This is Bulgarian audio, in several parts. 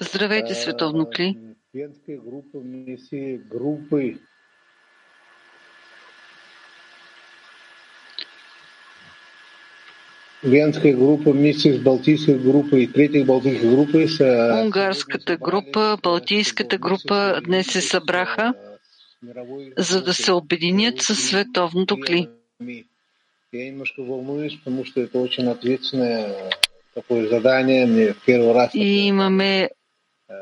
Здравейте, световно Кли. Венская группа вместе с Балтийской группой и третьей Балтийской группой с Унгарската група, Балтийската група днес се събраха, за да се обединят със световното кли. Я немножко волнуюсь, потому что это очень ответственное первый раз... И имаме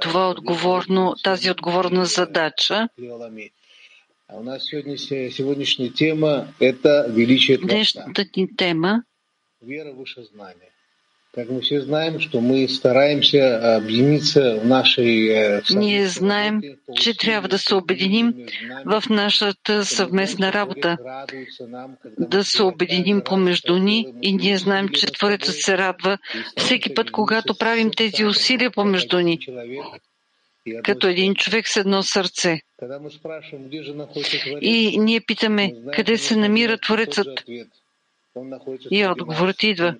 това отговорно, тази отговорна задача. Днешната ни тема. Как мы все знаем, что мы стараемся объединиться в нашей... Ние знаем, че трябва да се обединим в нашата съвместна работа, да се обединим помежду ни и ние знаем, че Творецът се радва всеки път, когато правим тези усилия помежду ни, като един човек с едно сърце. И ние питаме, къде се намира Творецът? И отговорът идва.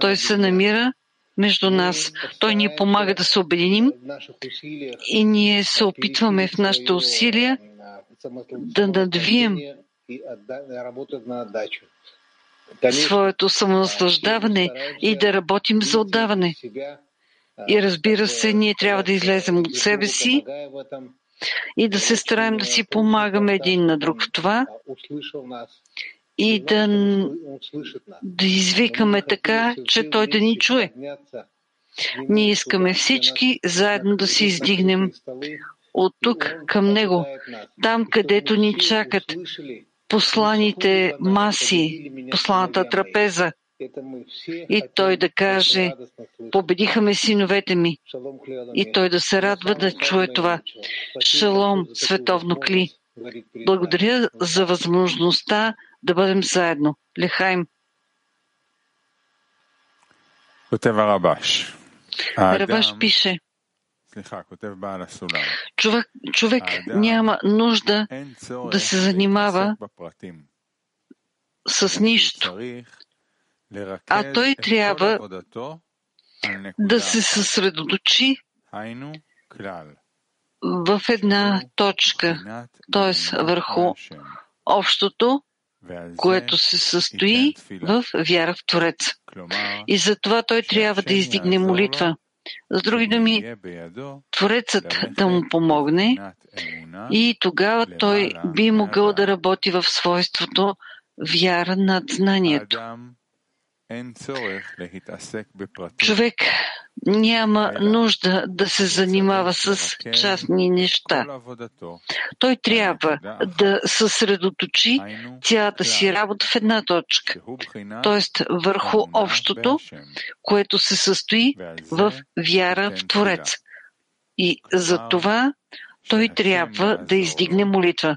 Той се намира между нас. Той ни помага да се обединим и ние се опитваме в нашите усилия да надвием своето самонаслаждаване и да работим за отдаване. И разбира се, ние трябва да излезем от себе си и да се стараем да си помагаме един на друг в това и да, да извикаме така, че той да ни чуе. Ние искаме всички заедно да се издигнем от тук към него, там където ни чакат посланите маси, посланата трапеза. И той да каже, победиха ме синовете ми. И той да се радва да чуе това. Шалом, световно кли. Благодаря за възможността да бъдем заедно. Лехайм. Рабаш пише, човек, човек няма нужда да се занимава с нищо, а той трябва да се съсредоточи в една точка, т.е. върху общото, което се състои в вяра в Творец. И затова той трябва да издигне молитва. С други думи, Творецът да му помогне и тогава той би могъл да работи в свойството вяра над знанието. Човек няма нужда да се занимава с частни неща. Той трябва да. съсредоточи цялата си работа в една точка, т.е. върху общото, което се състои в вяра в Творец. И за това той трябва да издигне молитва.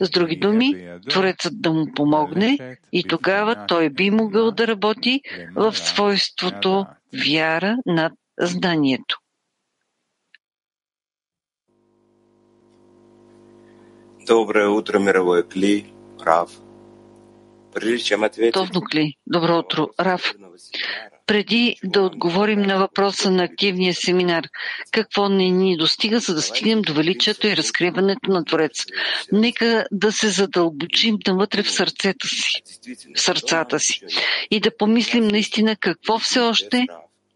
С други думи, Творецът да му помогне и тогава той би могъл да работи в свойството вяра над знанието. Доброе утро, мировой Кли, Рав. Товно Кли, добро утро, Рав. Преди да отговорим на въпроса на активния семинар, какво не ни достига, за да стигнем до величието и разкриването на Творец, нека да се задълбочим навътре в сърцето си, в сърцата си и да помислим наистина какво все още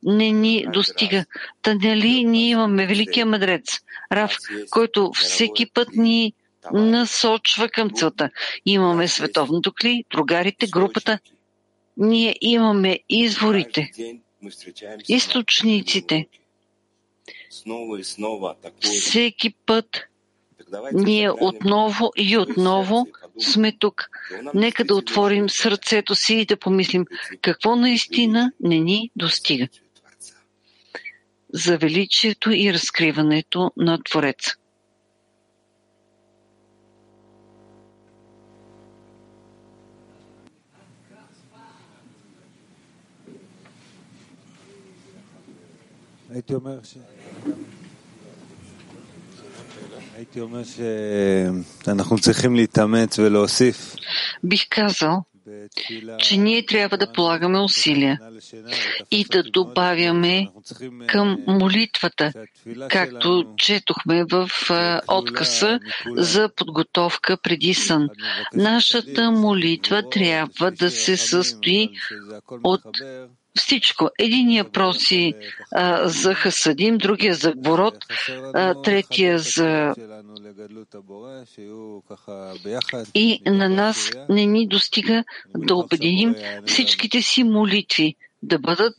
не ни достига. Та нали ние имаме великия мъдрец, Рав, който всеки път ни насочва към целта. Имаме световното кли, другарите, групата. Ние имаме изворите, източниците. Всеки път ние отново и отново сме тук. Нека да отворим сърцето си и да помислим какво наистина не ни достига за величието и разкриването на Твореца. הייתי אומר ש... הייתי אומר שאנחנו צריכים להתאמץ ולהוסיף. Бих казал, че ние трябва да полагаме усилия и да добавяме към молитвата, както четохме в откъса за подготовка преди сън. Нашата молитва трябва да се състои от всичко. Единия проси а, за Хасадим, другия за Гворот, третия за... И на нас не ни достига да обединим всичките си молитви, да бъдат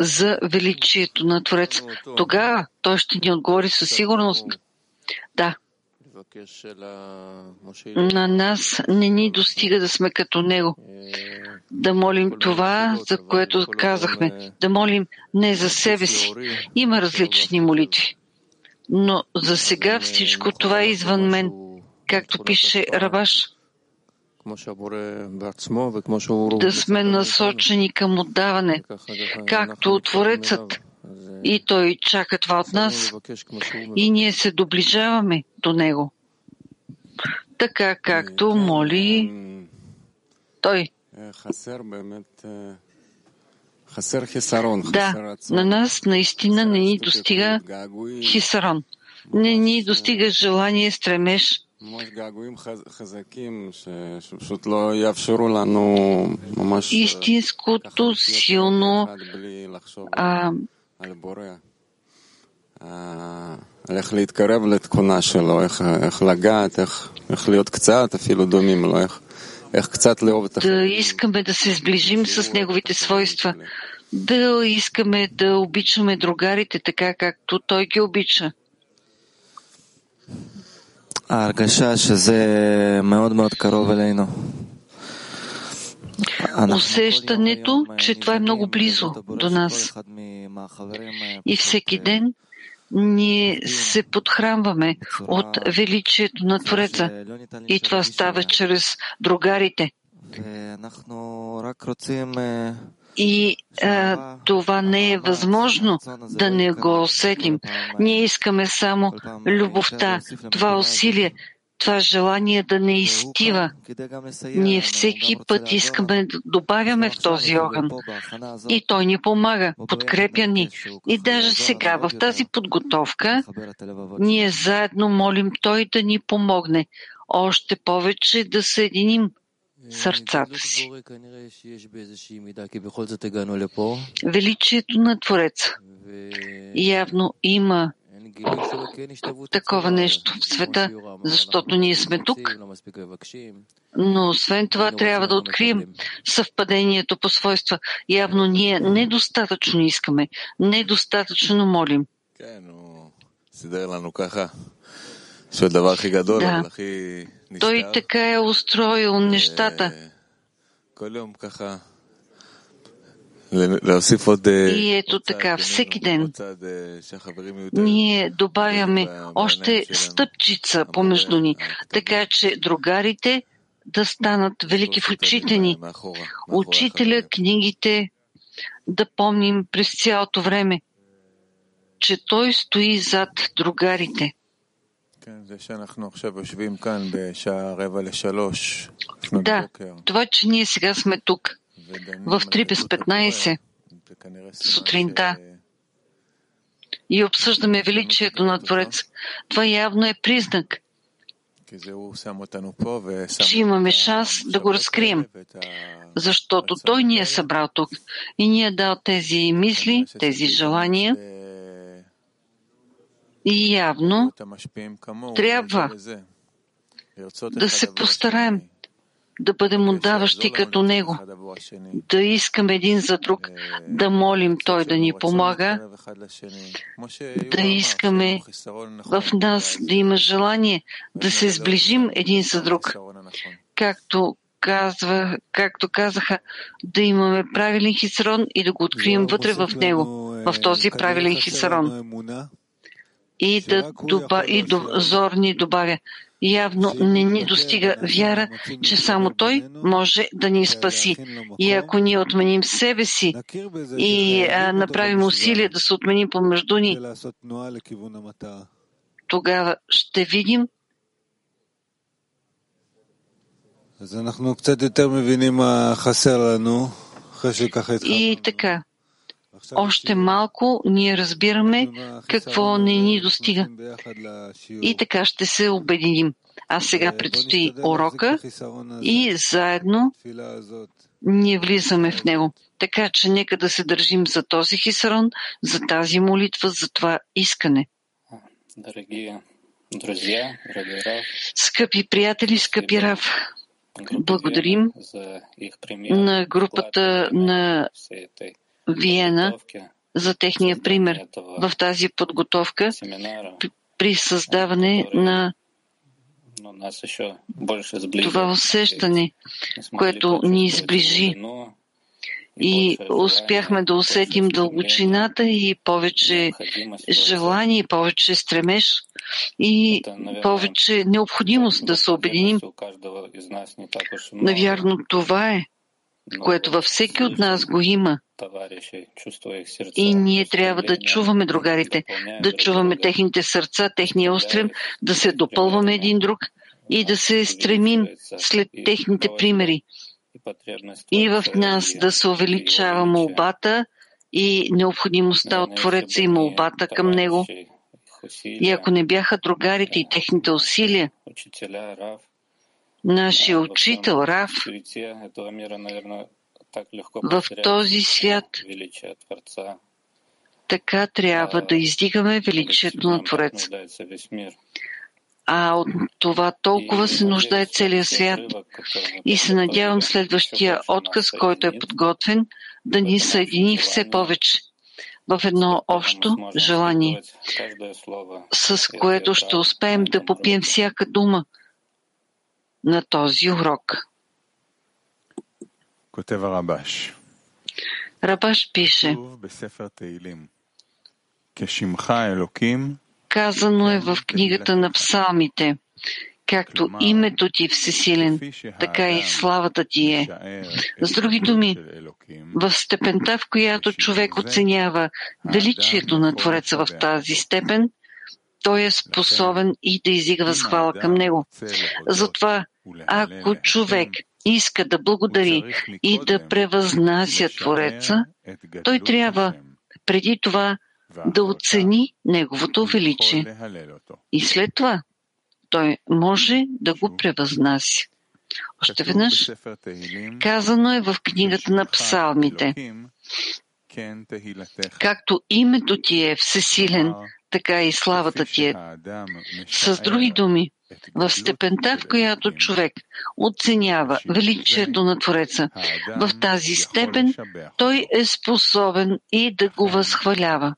за величието на Творец. Тогава той ще ни отговори със сигурност. Да, на нас не ни достига да сме като Него. Да молим това, за което казахме. Да молим не за себе си. Има различни молитви. Но за сега всичко това е извън мен, както пише Рабаш. Да сме насочени към отдаване, както Творецът. И той чака това от нас. И ние се доближаваме до него. Така както моли той. Да, на нас наистина не ни достига хисарон. Не ни достига желание, стремеж. Истинското силно а, איך להתקרב לתכונה שלו, איך, איך לגעת, איך, איך להיות קצת אפילו דומים לו, איך, איך קצת לאהוב את Да искаме да се сближим с неговите свойства, да искаме да обичаме другарите така, както той ги обича. ההרגשה שזה מאוד מאוד קרוב אלינו. Усещането, че това е много близо до нас. И всеки ден ние се подхранваме от величието на Твореца. И това става чрез другарите. И а, това не е възможно да не го усетим. Ние искаме само любовта, това усилие, това желание да не изтива. Ние всеки път искаме да добавяме в този огън. И той ни помага, подкрепя ни. И даже сега, в тази подготовка, ние заедно молим той да ни помогне. Още повече да съединим сърцата си. Величието на Твореца явно има такова нещо в света, защото ние сме тук. Но освен това трябва да открием съвпадението по свойства. Явно ние недостатъчно искаме, недостатъчно молим. Да. Той така е устроил нещата. И ето така, всеки ден ние добавяме още стъпчица помежду ни, така че другарите да станат велики в очите ни. Учителя, книгите, да помним през цялото време, че той стои зад другарите. Да, това, че ние сега сме тук в 3 без 15 сутринта. И обсъждаме величието на Творец. Това явно е признак, че имаме шанс да го разкрием, защото Той ни е събрал тук и ни е дал тези мисли, тези желания. И явно трябва да се постараем да бъдем отдаващи като Него, да искаме един за друг, да молим Той да ни помага, да искаме в нас да има желание да се сближим един за друг, както казва, както казаха, да имаме правилен хисарон и да го открием вътре в него, в този правилен хисарон. И да доба, и до, Зор ни добавя, явно не ни достига вяра, че само Той може да ни спаси. И ако ние отменим себе си и а, направим усилия да се отменим помежду ни, тогава ще видим, И така, още малко ние разбираме какво не ни достига. И така ще се обединим. А сега предстои урока и заедно ние влизаме в него. Така че нека да се държим за този хисарон, за тази молитва, за това искане. Скъпи приятели, скъпи Рав, благодарим на групата на Виена за техния пример. в тази подготовка при създаване на това усещане, което ни изближи и успяхме да усетим дълбочината и повече желание, и повече стремеж и повече необходимост да се обединим. Навярно това е, което във всеки от нас го има. И ние трябва да чуваме другарите, да чуваме техните сърца, техния устрем, да се допълваме един друг и да се стремим след техните примери. И в нас да се увеличава молбата и необходимостта от Твореца и молбата към Него. И ако не бяха другарите и техните усилия, нашия учител Рав в този свят така трябва да издигаме величието на Твореца. А от това толкова се нуждае целият свят. И се надявам следващия отказ, който е подготвен, да ни съедини все повече в едно общо желание, с което ще успеем да попием всяка дума на този урок. Рабаш. Пише, казано е в книгата на псалмите, както името ти е всесилен, така и славата ти е. С други думи, в степента, в която човек оценява величието на Твореца в тази степен, той е способен и да изига възхвала към него. Затова, ако човек иска да благодари и да превъзнася Твореца, той трябва преди това да оцени Неговото величие. И след това той може да го превъзнася. Още веднъж казано е в книгата на псалмите. Както името ти е всесилен, така и славата ти е. С други думи, в степента, в която човек оценява величието на Твореца, в тази степен той е способен и да го възхвалява.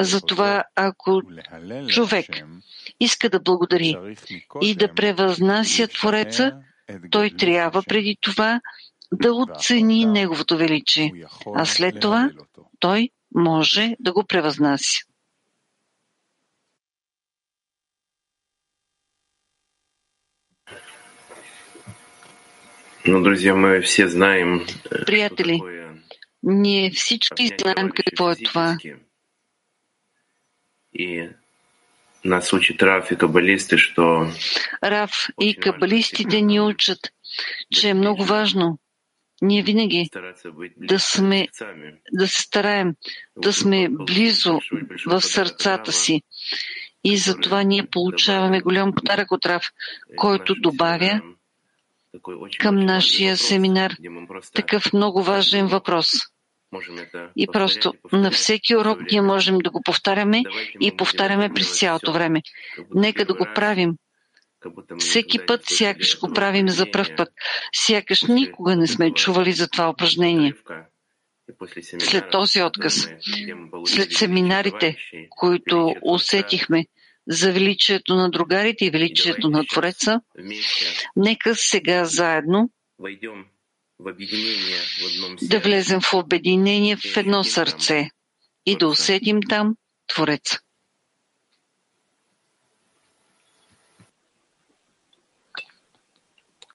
Затова, ако човек иска да благодари и да превъзнася Твореца, той трябва преди това да оцени Неговото величие, а след това той може да го превъзнася. Но, друзья, мы все знаем, э, Приятели, ние всички знаем какво е това. И нас учат Раф и кабалисты, что... Раф и кабалистите ни учат, че е много важно. Ние винаги да сме, да се стараем да сме близо в сърцата си. И затова ние получаваме голям подарък от Рав, който добавя към нашия семинар такъв много важен въпрос. И просто на всеки урок ние можем да го повтаряме и повтаряме през цялото време. Нека да го правим. Всеки път сякаш го правим за пръв път. Сякаш никога не сме чували за това упражнение. След този отказ, след семинарите, които усетихме за величието на другарите и величието на Твореца, нека сега заедно да влезем в обединение в едно сърце и да усетим там Твореца.